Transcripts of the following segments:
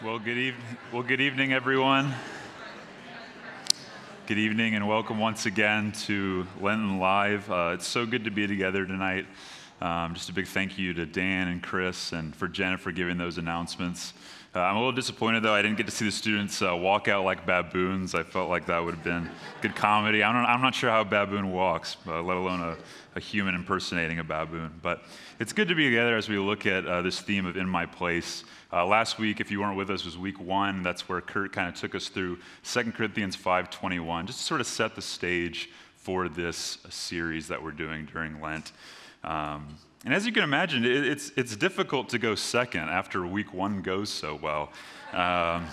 Well, good evening. Well, good evening, everyone. Good evening, and welcome once again to Lenten Live. Uh, it's so good to be together tonight. Um, just a big thank you to Dan and Chris and for Jennifer giving those announcements. Uh, I'm a little disappointed though I didn't get to see the students uh, walk out like baboons. I felt like that would have been good comedy. I'm not, I'm not sure how a baboon walks, uh, let alone a, a, human impersonating a baboon. But it's good to be together as we look at uh, this theme of In My Place. Uh, last week, if you weren't with us, was week one. That's where Kurt kind of took us through 2 Corinthians 5.21, just to sort of set the stage for this series that we're doing during Lent. Um, and as you can imagine, it, it's, it's difficult to go second after week one goes so well. Um,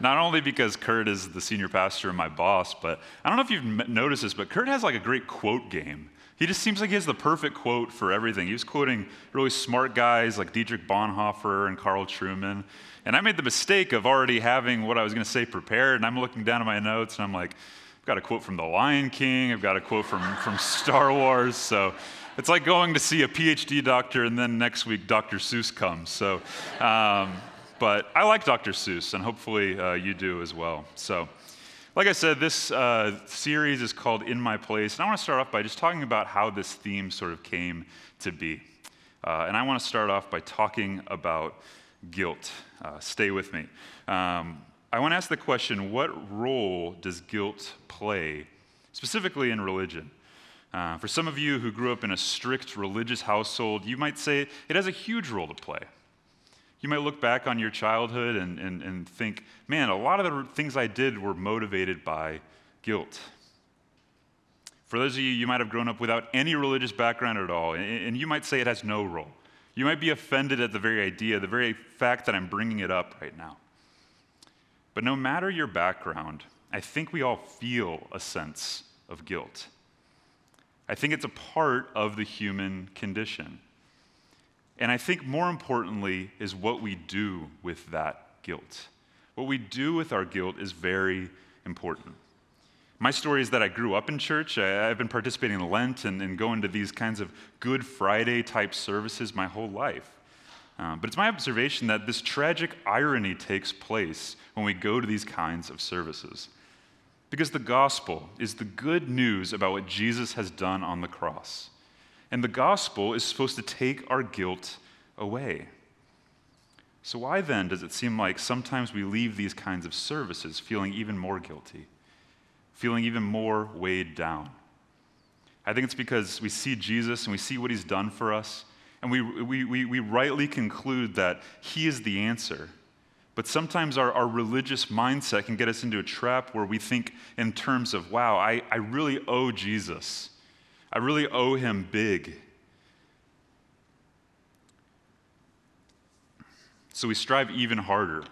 not only because Kurt is the senior pastor and my boss, but I don't know if you've noticed this, but Kurt has like a great quote game. He just seems like he has the perfect quote for everything. He was quoting really smart guys like Dietrich Bonhoeffer and Carl Trueman. And I made the mistake of already having what I was going to say prepared, and I'm looking down at my notes and I'm like, I've got a quote from The Lion King, I've got a quote from, from Star Wars. So it's like going to see a PhD doctor and then next week Dr. Seuss comes. So, um, but I like Dr. Seuss, and hopefully uh, you do as well. So, like I said, this uh, series is called In My Place, and I want to start off by just talking about how this theme sort of came to be. Uh, and I want to start off by talking about guilt. Uh, stay with me. Um, I want to ask the question what role does guilt play, specifically in religion? Uh, for some of you who grew up in a strict religious household, you might say it has a huge role to play. You might look back on your childhood and, and, and think, man, a lot of the things I did were motivated by guilt. For those of you, you might have grown up without any religious background at all, and, and you might say it has no role. You might be offended at the very idea, the very fact that I'm bringing it up right now. But no matter your background, I think we all feel a sense of guilt. I think it's a part of the human condition. And I think more importantly is what we do with that guilt. What we do with our guilt is very important. My story is that I grew up in church. I, have been participating in Lent and, and, going to these kinds of Good Friday type services my whole life. Uh, but it's my observation that this tragic irony takes place when we go to these kinds of services. Because the gospel is the good news about what Jesus has done on the cross. And the gospel is supposed to take our guilt away. So, why then does it seem like sometimes we leave these kinds of services feeling even more guilty, feeling even more weighed down? I think it's because we see Jesus and we see what he's done for us, and we, we, we, we rightly conclude that he is the answer. But sometimes our, our religious mindset can get us into a trap where we think in terms of, wow, I, I really owe Jesus. I really owe him big. So we strive even harder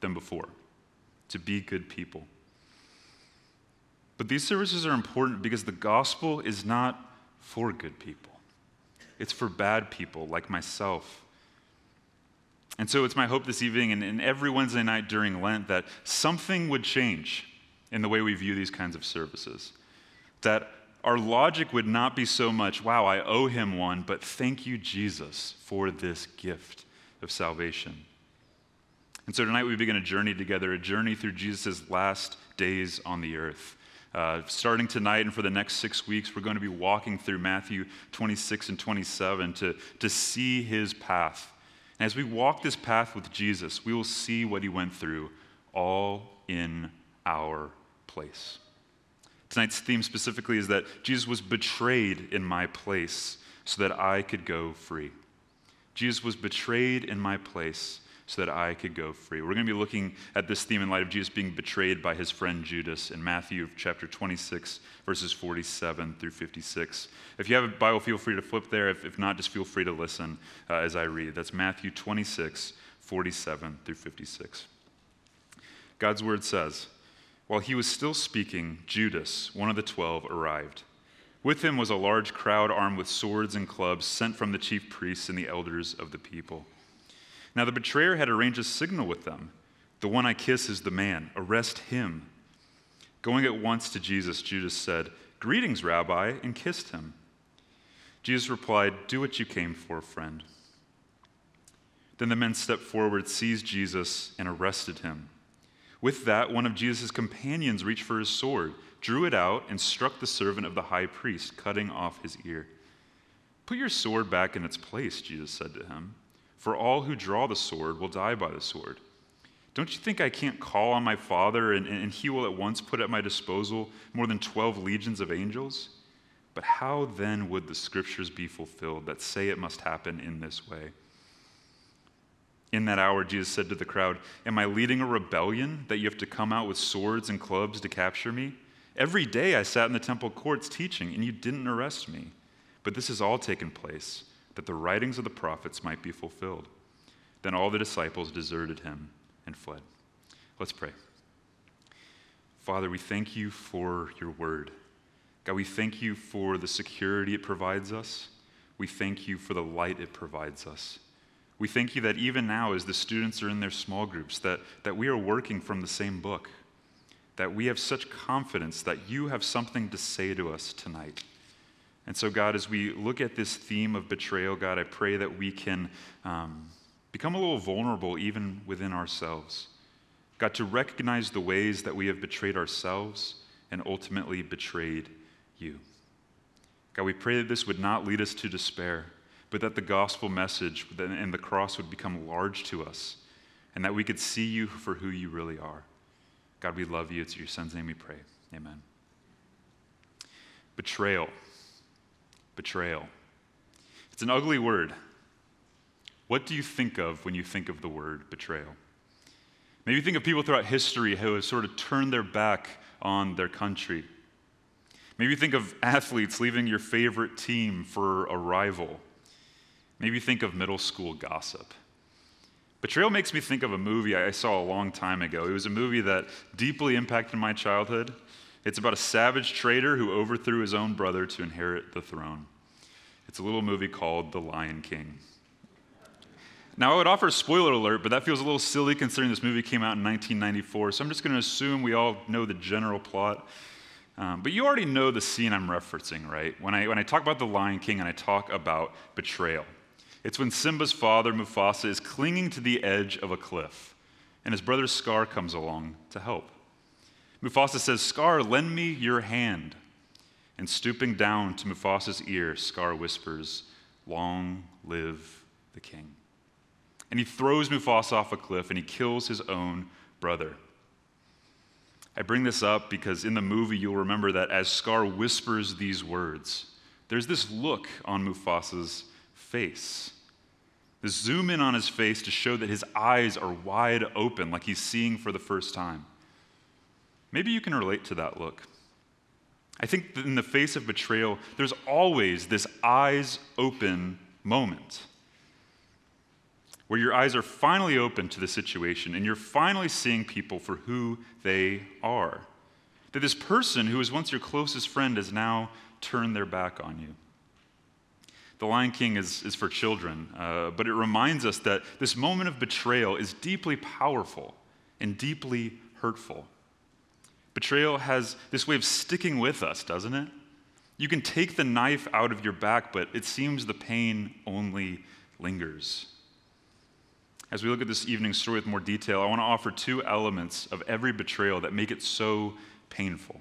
than before to be good people. But these services are important because the gospel is not for good people, it's for bad people like myself and so it's my hope this evening and, and every Wednesday night during Lent that something would change in the way we view these kinds of services. That our logic would not be so much, wow, I owe him one, but thank you, Jesus, for this gift of salvation. And so tonight we begin a journey together, a journey through Jesus' last days on the earth. Uh, starting tonight and for the next six weeks, we're going to be walking through Matthew 26 and 27 to, to see his path and as we walk this path with Jesus, we will see what he went through all in our place. Tonight's theme specifically is that Jesus was betrayed in my place so that I could go free. Jesus was betrayed in my place so that I could go free. We're going to be looking at this theme in light of Jesus being betrayed by his friend Judas in Matthew chapter 26, verses 47 through 56. If you have a Bible, feel free to flip there. If, if not, just feel free to listen uh, as I read. That's Matthew 26, 47 through 56. God's word says, While he was still speaking, Judas, one of the twelve, arrived. With him was a large crowd armed with swords and clubs sent from the chief priests and the elders of the people. Now the betrayer had arranged a signal with them. The one I kiss is the man. Arrest him. Going at once to Jesus, Judas said, Greetings, Rabbi, and kissed him. Jesus replied, Do what you came for, friend. Then the men stepped forward, seized Jesus, and arrested him. With that, one of Jesus' companions reached for his sword, drew it out, and struck the servant of the high priest, cutting off his ear. Put your sword back in its place, Jesus said to him, for all who draw the sword will die by the sword. Don't you think I can't call on my Father, and, and he will at once put at my disposal more than 12 legions of angels? But how then would the scriptures be fulfilled that say it must happen in this way? In that hour, Jesus said to the crowd, Am I leading a rebellion that you have to come out with swords and clubs to capture me? Every day I sat in the temple courts teaching, and you didn't arrest me. But this has all taken place, that the writings of the prophets might be fulfilled. Then all the disciples deserted him and fled. Let's pray. Father, we thank you for your word. God, we thank you for the security it provides us. We thank you for the light it provides us. We thank you that even now, as the students are in their small groups, that, that we are working from the same book, that we have such confidence that you have something to say to us tonight. And so, God, as we look at this theme of betrayal, God, I pray that we can um, become a little vulnerable even within ourselves. God, to recognize the ways that we have betrayed ourselves and ultimately betrayed you. God, we pray that this would not lead us to despair but that the gospel message and the cross would become large to us and that we could see you for who you really are. God, we love you. It's your son's name we pray. Amen. Betrayal. Betrayal. It's an ugly word. What do you think of when you think of the word betrayal? Maybe you think of people throughout history who have sort of turned their back on their country. Maybe you think of athletes leaving your favorite team for a rival. Maybe think of middle school gossip. Betrayal makes me think of a movie I saw a long time ago. It was a movie that deeply impacted my childhood. It's about a savage traitor who overthrew his own brother to inherit the throne. It's a little movie called The Lion King. Now, I would offer a spoiler alert, but that feels a little silly considering this movie came out in 1994, so I'm just going to assume we all know the general plot. Um, but you already know the scene I'm referencing, right? When I, when I talk about The Lion King and I talk about betrayal. It's when Simba's father, Mufasa, is clinging to the edge of a cliff, and his brother Scar comes along to help. Mufasa says, Scar, lend me your hand. And stooping down to Mufasa's ear, Scar whispers, Long live the king. And he throws Mufasa off a cliff and he kills his own brother. I bring this up because in the movie you'll remember that as Scar whispers these words, there's this look on Mufasa's face. This zoom in on his face to show that his eyes are wide open, like he's seeing for the first time. Maybe you can relate to that look. I think that in the face of betrayal, there's always this eyes open moment where your eyes are finally open to the situation and you're finally seeing people for who they are. That this person who was once your closest friend has now turned their back on you. The Lion King is, is for children, uh, but it reminds us that this moment of betrayal is deeply powerful and deeply hurtful. Betrayal has this way of sticking with us, doesn't it? You can take the knife out of your back, but it seems the pain only lingers. As we look at this evening's story with more detail, I want to offer two elements of every betrayal that make it so painful.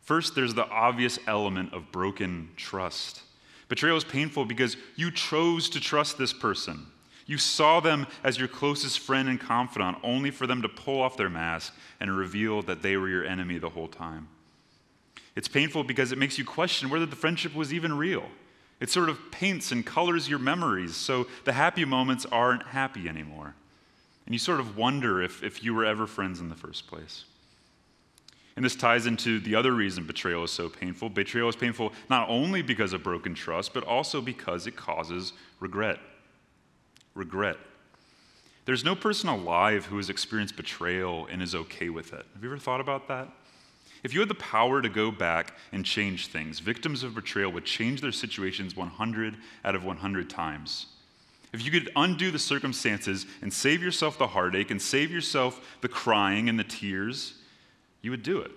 First, there's the obvious element of broken trust. Betrayal is painful because you chose to trust this person. You saw them as your closest friend and confidant, only for them to pull off their mask and reveal that they were your enemy the whole time. It's painful because it makes you question whether the friendship was even real. It sort of paints and colors your memories, so the happy moments aren't happy anymore. And you sort of wonder if, if you were ever friends in the first place. And this ties into the other reason betrayal is so painful. Betrayal is painful not only because of broken trust, but also because it causes regret. Regret. There's no person alive who has experienced betrayal and is okay with it. Have you ever thought about that? If you had the power to go back and change things, victims of betrayal would change their situations 100 out of 100 times. If you could undo the circumstances and save yourself the heartache and save yourself the crying and the tears, you would do it.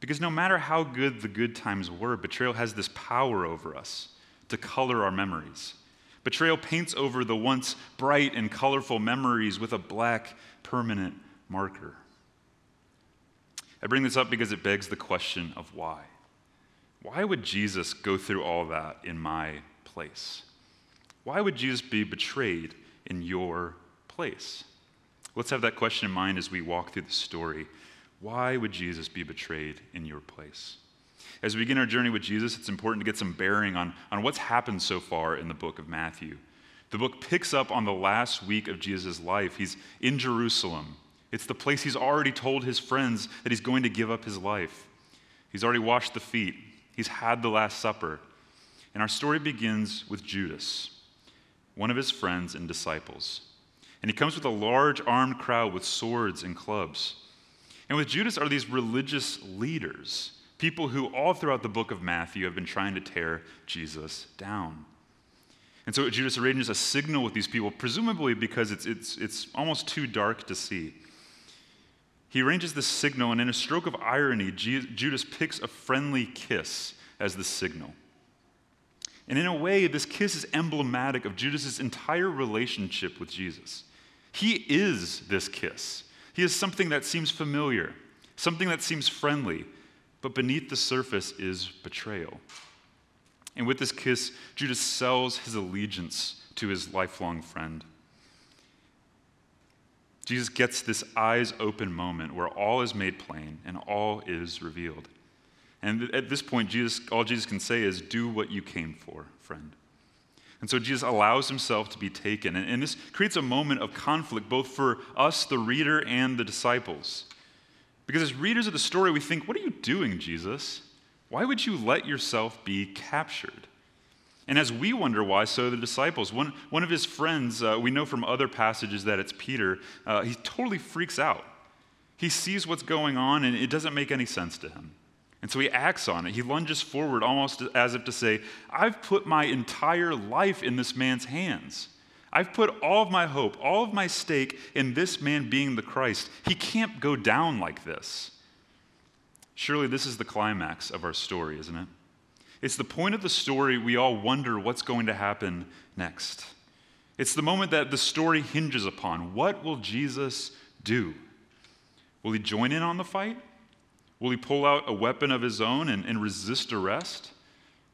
Because no matter how good the good times were, betrayal has this power over us to color our memories. Betrayal paints over the once bright and colorful memories with a black permanent marker. I bring this up because it begs the question of why. Why would Jesus go through all that in my place? Why would Jesus be betrayed in your place? Let's have that question in mind as we walk through the story. Why would Jesus be betrayed in your place? As we begin our journey with Jesus, it's important to get some bearing on, on what's happened so far in the book of Matthew. The book picks up on the last week of Jesus' life. He's in Jerusalem. It's the place he's already told his friends that he's going to give up his life. He's already washed the feet, he's had the Last Supper. And our story begins with Judas, one of his friends and disciples. And he comes with a large armed crowd with swords and clubs. And with Judas are these religious leaders, people who all throughout the book of Matthew have been trying to tear Jesus down. And so Judas arranges a signal with these people, presumably because it's, it's, it's almost too dark to see. He arranges this signal, and in a stroke of irony, Judas picks a friendly kiss as the signal. And in a way, this kiss is emblematic of Judas's entire relationship with Jesus. He is this kiss. He is something that seems familiar, something that seems friendly, but beneath the surface is betrayal. And with this kiss, Judas sells his allegiance to his lifelong friend. Jesus gets this eyes open moment where all is made plain and all is revealed. And at this point, Jesus, all Jesus can say is, Do what you came for, friend. And so Jesus allows himself to be taken. And, and this creates a moment of conflict both for us, the reader, and the disciples. Because as readers of the story, we think, What are you doing, Jesus? Why would you let yourself be captured? And as we wonder why, so the disciples. One, one of his friends, uh, we know from other passages that it's Peter, uh, he totally freaks out. He sees what's going on and it doesn't make any sense to him. And so he acts on it. He lunges forward almost as if to say, I've put my entire life in this man's hands. I've put all of my hope, all of my stake in this man being the Christ. He can't go down like this. Surely this is the climax of our story, isn't it? It's the point of the story we all wonder what's going to happen next. It's the moment that the story hinges upon. What will Jesus do? Will he join in on the fight? Will he pull out a weapon of his own and, and resist arrest?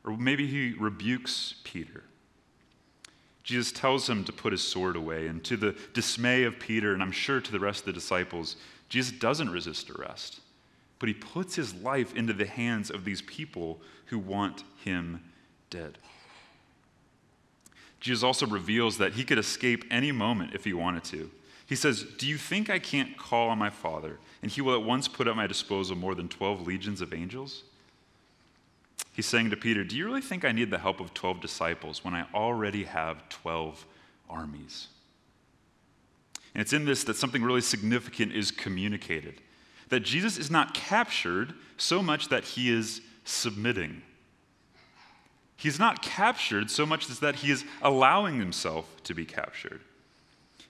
Or maybe he rebukes Peter. Jesus tells him to put his sword away, and to the dismay of Peter, and I'm sure to the rest of the disciples, Jesus doesn't resist arrest, but he puts his life into the hands of these people who want him dead. Jesus also reveals that he could escape any moment if he wanted to. He says, Do you think I can't call on my Father, and he will at once put at my disposal more than 12 legions of angels? He's saying to Peter, Do you really think I need the help of 12 disciples when I already have 12 armies? And it's in this that something really significant is communicated that Jesus is not captured so much that he is submitting. He's not captured so much as that he is allowing himself to be captured.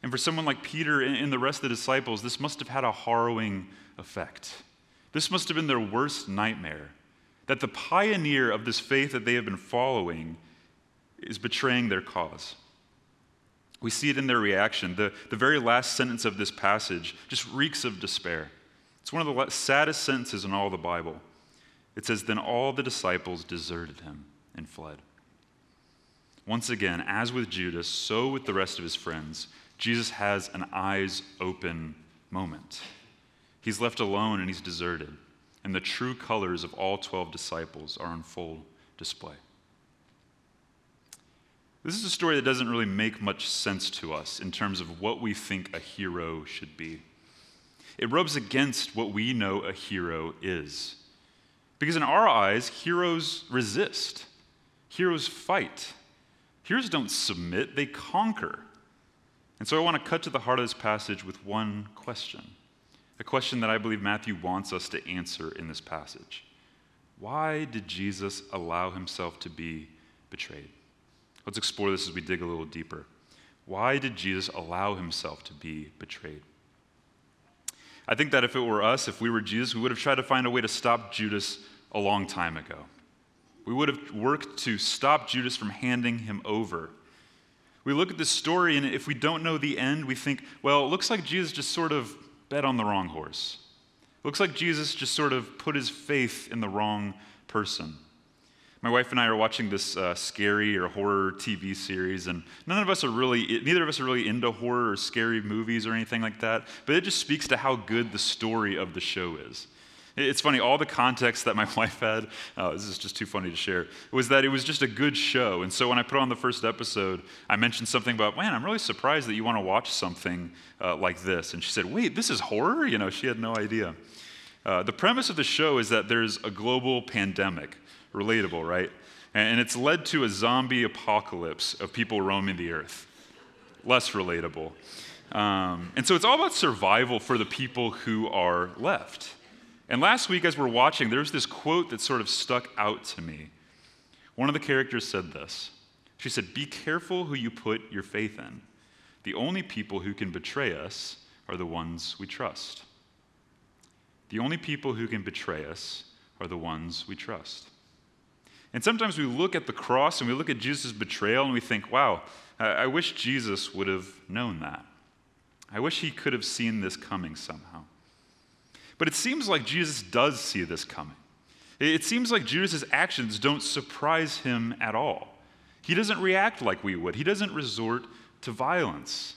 And for someone like Peter and the rest of the disciples, this must have had a harrowing effect. This must have been their worst nightmare that the pioneer of this faith that they have been following is betraying their cause. We see it in their reaction. The, the very last sentence of this passage just reeks of despair. It's one of the saddest sentences in all the Bible. It says, Then all the disciples deserted him and fled. Once again, as with Judas, so with the rest of his friends, Jesus has an eyes open moment. He's left alone and he's deserted, and the true colors of all 12 disciples are on full display. This is a story that doesn't really make much sense to us in terms of what we think a hero should be. It rubs against what we know a hero is. Because in our eyes, heroes resist, heroes fight. Heroes don't submit, they conquer. And so I want to cut to the heart of this passage with one question a question that I believe Matthew wants us to answer in this passage. Why did Jesus allow himself to be betrayed? Let's explore this as we dig a little deeper. Why did Jesus allow himself to be betrayed? I think that if it were us, if we were Jesus, we would have tried to find a way to stop Judas a long time ago. We would have worked to stop Judas from handing him over We look at this story, and if we don't know the end, we think, well, it looks like Jesus just sort of bet on the wrong horse. It looks like Jesus just sort of put his faith in the wrong person. My wife and I are watching this uh, scary or horror TV series, and none of us are really, neither of us are really into horror or scary movies or anything like that, but it just speaks to how good the story of the show is. It's funny, all the context that my wife had, oh, this is just too funny to share, was that it was just a good show. And so when I put on the first episode, I mentioned something about, man, I'm really surprised that you want to watch something uh, like this. And she said, wait, this is horror? You know, she had no idea. Uh, the premise of the show is that there's a global pandemic, relatable, right? And it's led to a zombie apocalypse of people roaming the earth. Less relatable. Um, and so it's all about survival for the people who are left. And last week, as we're watching, there was this quote that sort of stuck out to me. One of the characters said this She said, Be careful who you put your faith in. The only people who can betray us are the ones we trust. The only people who can betray us are the ones we trust. And sometimes we look at the cross and we look at Jesus' betrayal and we think, wow, I wish Jesus would have known that. I wish he could have seen this coming somehow. But it seems like Jesus does see this coming. It seems like Judas' actions don't surprise him at all. He doesn't react like we would, he doesn't resort to violence.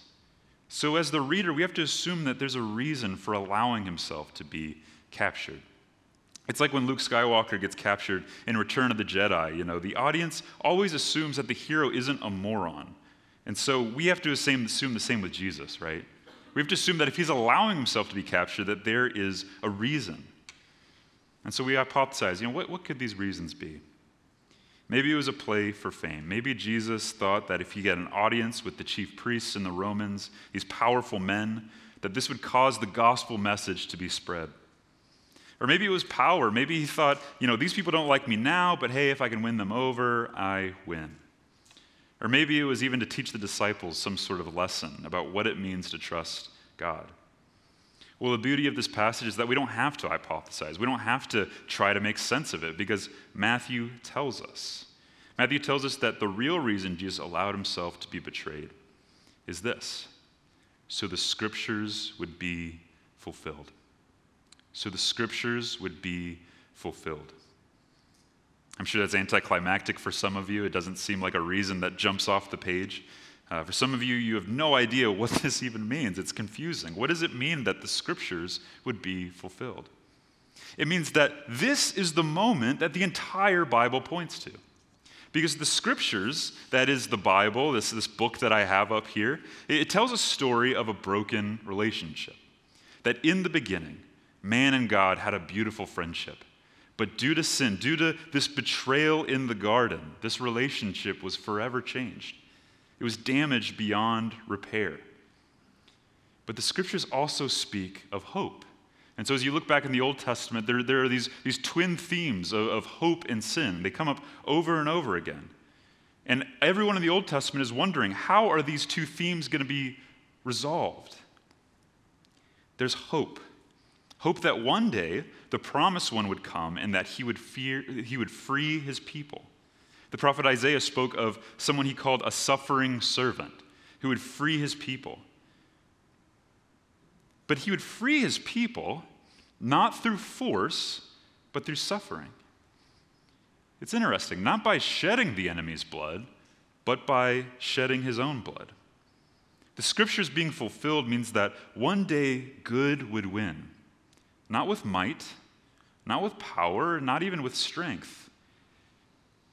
So, as the reader, we have to assume that there's a reason for allowing himself to be captured. It's like when Luke Skywalker gets captured in Return of the Jedi. You know, the audience always assumes that the hero isn't a moron. And so we have to assume, assume the same with Jesus, right? We have to assume that if he's allowing himself to be captured, that there is a reason. And so we hypothesize, you know, what, what could these reasons be? Maybe it was a play for fame. Maybe Jesus thought that if he had an audience with the chief priests and the Romans, these powerful men, that this would cause the gospel message to be spread. Or maybe it was power. Maybe he thought, you know, these people don't like me now, but hey, if I can win them over, I win. Or maybe it was even to teach the disciples some sort of lesson about what it means to trust God. Well, the beauty of this passage is that we don't have to hypothesize. We don't have to try to make sense of it because Matthew tells us. Matthew tells us that the real reason Jesus allowed himself to be betrayed is this so the scriptures would be fulfilled. So the scriptures would be fulfilled. I'm sure that's anticlimactic for some of you. It doesn't seem like a reason that jumps off the page. Uh, for some of you, you have no idea what this even means. It's confusing. What does it mean that the scriptures would be fulfilled? It means that this is the moment that the entire Bible points to. Because the scriptures, that is the Bible, this, this book that I have up here, it, it tells a story of a broken relationship. That in the beginning, man and God had a beautiful friendship. But due to sin, due to this betrayal in the garden, this relationship was forever changed. It was damaged beyond repair. But the scriptures also speak of hope. And so, as you look back in the Old Testament, there, there are these, these twin themes of, of hope and sin. They come up over and over again. And everyone in the Old Testament is wondering how are these two themes going to be resolved? There's hope. Hope that one day the promised one would come and that he would, fear, he would free his people. The prophet Isaiah spoke of someone he called a suffering servant who would free his people. But he would free his people not through force, but through suffering. It's interesting, not by shedding the enemy's blood, but by shedding his own blood. The scriptures being fulfilled means that one day good would win, not with might, not with power, not even with strength,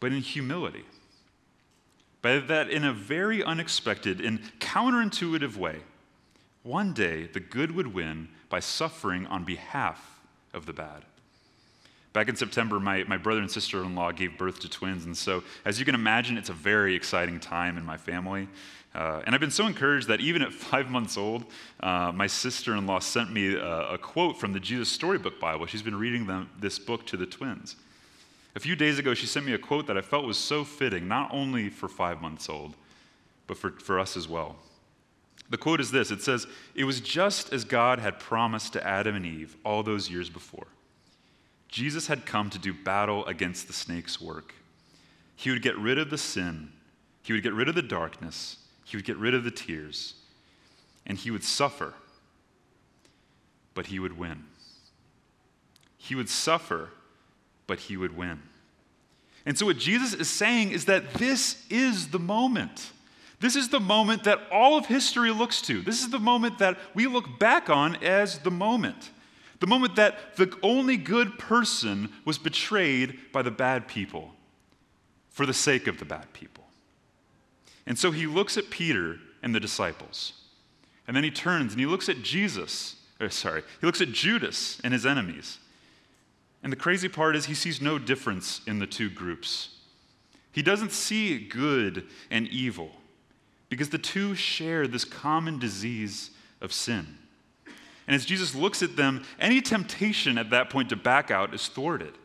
but in humility. By that, in a very unexpected and counterintuitive way, one day the good would win by suffering on behalf of the bad. Back in September, my, my brother and sister in law gave birth to twins. And so, as you can imagine, it's a very exciting time in my family. Uh, and I've been so encouraged that even at five months old, uh, my sister in law sent me a, a, quote from the Jesus Storybook Bible. She's been reading them, this book to the twins. A few days ago, she sent me a quote that I felt was so fitting, not only for five months old, but for, for us as well. The quote is this it says, It was just as God had promised to Adam and Eve all those years before. Jesus had come to do battle against the snake's work. He would get rid of the sin, he would get rid of the darkness, he would get rid of the tears, and he would suffer, but he would win. He would suffer, but he would win. And so, what Jesus is saying is that this is the moment. This is the moment that all of history looks to. This is the moment that we look back on as the moment. The moment that the only good person was betrayed by the bad people for the sake of the bad people. And so he looks at Peter and the disciples. And then he turns and he looks at Jesus, or sorry, he looks at Judas and his enemies. And the crazy part is he sees no difference in the two groups. He doesn't see good and evil because the two share this common disease of sin. And as Jesus looks at them, any temptation at that point to back out is thwarted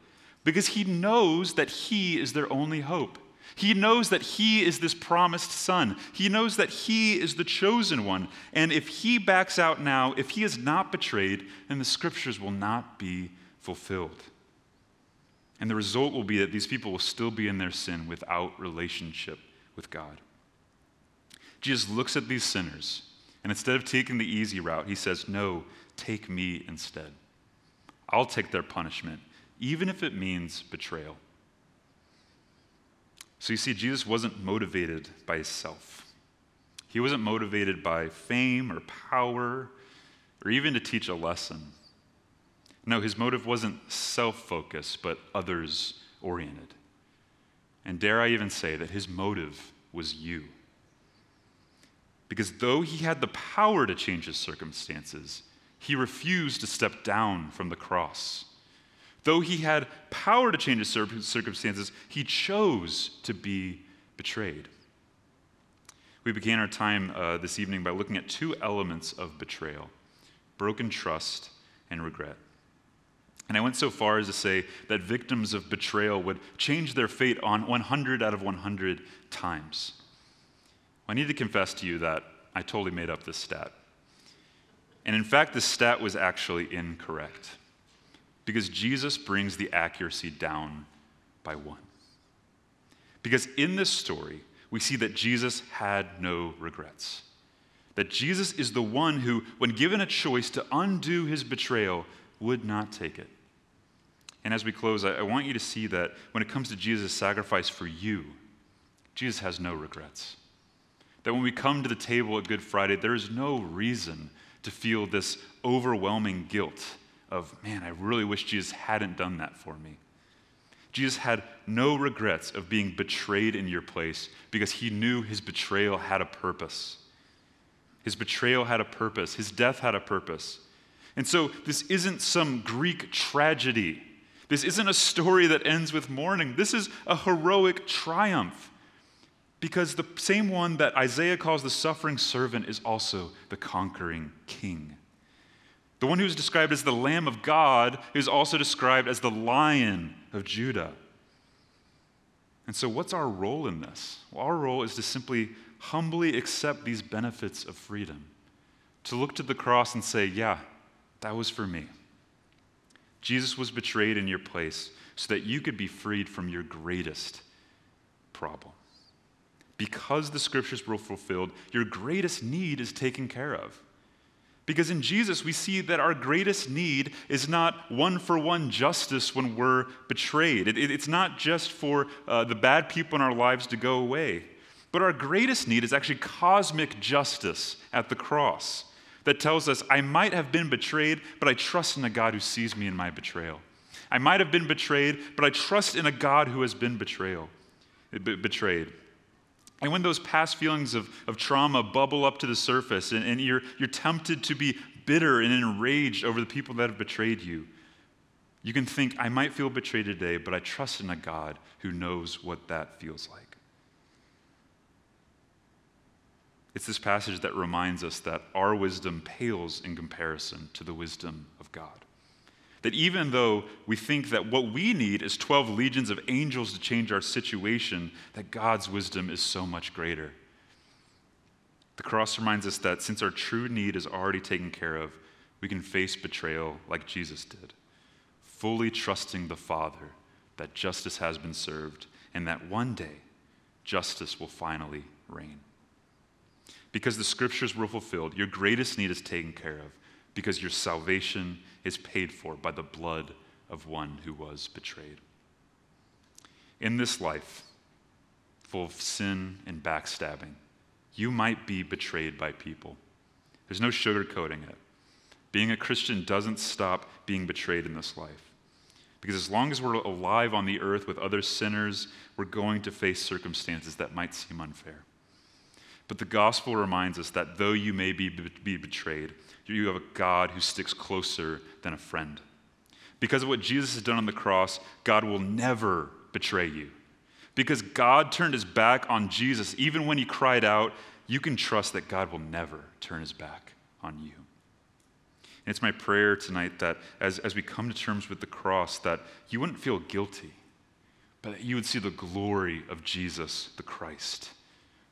because he knows that he is their only hope. He knows that he is this promised son. He knows that he is the chosen one. And if he backs out now, if he is not betrayed, then the scriptures will not be fulfilled. And the result will be that these people will still be in their sin without relationship with God. Jesus looks at these sinners, and instead of taking the easy route, he says, No, take me instead. I'll take their punishment, even if it means betrayal. So you see, Jesus wasn't motivated by himself. He wasn't motivated by fame or power or even to teach a lesson. No, his motive wasn't self focused, but others oriented. And dare I even say that his motive was you. Because though he had the power to change his circumstances, he refused to step down from the cross. Though he had power to change his circumstances, he chose to be betrayed. We began our time uh, this evening by looking at two elements of betrayal broken trust and regret. And I went so far as to say that victims of betrayal would change their fate on 100 out of 100 times. I need to confess to you that I totally made up this stat. And in fact, this stat was actually incorrect because Jesus brings the accuracy down by one. Because in this story, we see that Jesus had no regrets. That Jesus is the one who, when given a choice to undo his betrayal, would not take it. And as we close, I, want you to see that when it comes to Jesus' sacrifice for you, Jesus has no regrets. That when we come to the table at Good Friday, there is no reason to feel this overwhelming guilt of, man, I really wish Jesus hadn't done that for me. Jesus had no regrets of being betrayed in your place because he knew his betrayal had a purpose. His betrayal had a purpose, his death had a purpose. And so this isn't some Greek tragedy. This isn't a story that ends with mourning. This is a heroic triumph. Because the same one that Isaiah calls the suffering servant is also the conquering king. The one who is described as the Lamb of God is also described as the Lion of Judah. And so, what's our role in this? Well, our role is to simply humbly accept these benefits of freedom, to look to the cross and say, Yeah, that was for me. Jesus was betrayed in your place so that you could be freed from your greatest problem because the scriptures were fulfilled, your greatest need is taken care of. Because in Jesus, we see that our greatest need is not one for one justice when we're betrayed. It, it, it's not just for uh, the bad people in our lives to go away. But our greatest need is actually cosmic justice at the cross that tells us, I might have been betrayed, but I trust in a God who sees me in my betrayal. I might have been betrayed, but I trust in a God who has been betrayal, betrayed. And when those past feelings of, of trauma bubble up to the surface and, and you're, you're tempted to be bitter and enraged over the people that have betrayed you, you can think, I might feel betrayed today, but I trust in a God who knows what that feels like. It's this passage that reminds us that our wisdom pales in comparison to the wisdom of God. That even though we think that what we need is 12 legions of angels to change our situation, that God's wisdom is so much greater. The cross reminds us that since our true need is already taken care of, we can face betrayal like Jesus did, fully trusting the Father that justice has been served and that one day justice will finally reign. because the scriptures were fulfilled, your greatest need is taken care of, because your salvation is paid for by the blood of one who was betrayed. In this life, full of sin and backstabbing, you might be betrayed by people. There's no sugarcoating it. Being a Christian doesn't stop being betrayed in this life. Because as long as we're alive on the earth with other sinners, we're going to face circumstances that might seem unfair. But the gospel reminds us that though you may be, be betrayed, you have a God who sticks closer than a friend. Because of what Jesus has done on the cross, God will never betray you. Because God turned his back on Jesus, even when he cried out, you can trust that God will never turn his back on you. And it's my prayer tonight that as, as we come to terms with the cross, that you wouldn't feel guilty, but that you would see the glory of Jesus, the Christ,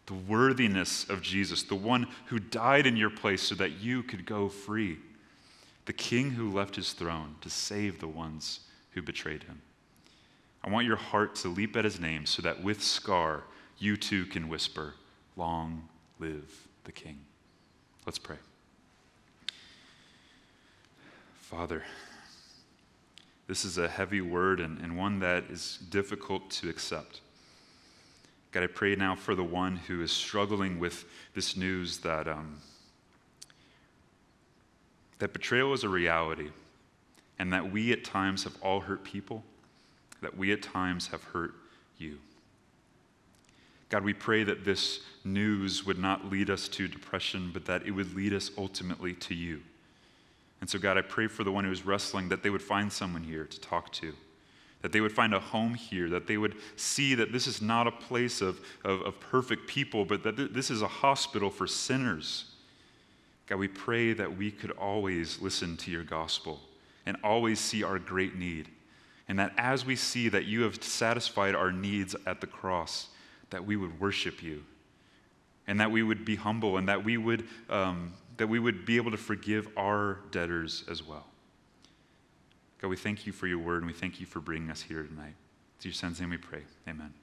the worthiness of Jesus, the one who died in your place so that you could go free, the king who left his throne to save the ones who betrayed him. I want your heart to leap at his name so that with Scar, you too can whisper, Long live the king. Let's pray. Father, this is a heavy word and, and one that is difficult to accept. God, I pray now for the one who is struggling with this news that, um, that betrayal is a reality and that we at times have all hurt people that we at times have hurt you. God, we pray that this news would not lead us to depression, but that it would lead us ultimately to you. And so, God, I pray for the one who is wrestling that they would find someone here to talk to, that they would find a home here, that they would see that this is not a place of, of, of perfect people, but that th- this is a hospital for sinners. God, we pray that we could always listen to your gospel and always see our great need and that as we see that you have satisfied our needs at the cross, that we would worship you, and that we would be humble, and that we would, um, that we would be able to forgive our debtors as well. God, we thank you for your word, and we thank you for bringing us here tonight. To your son's name we pray. Amen.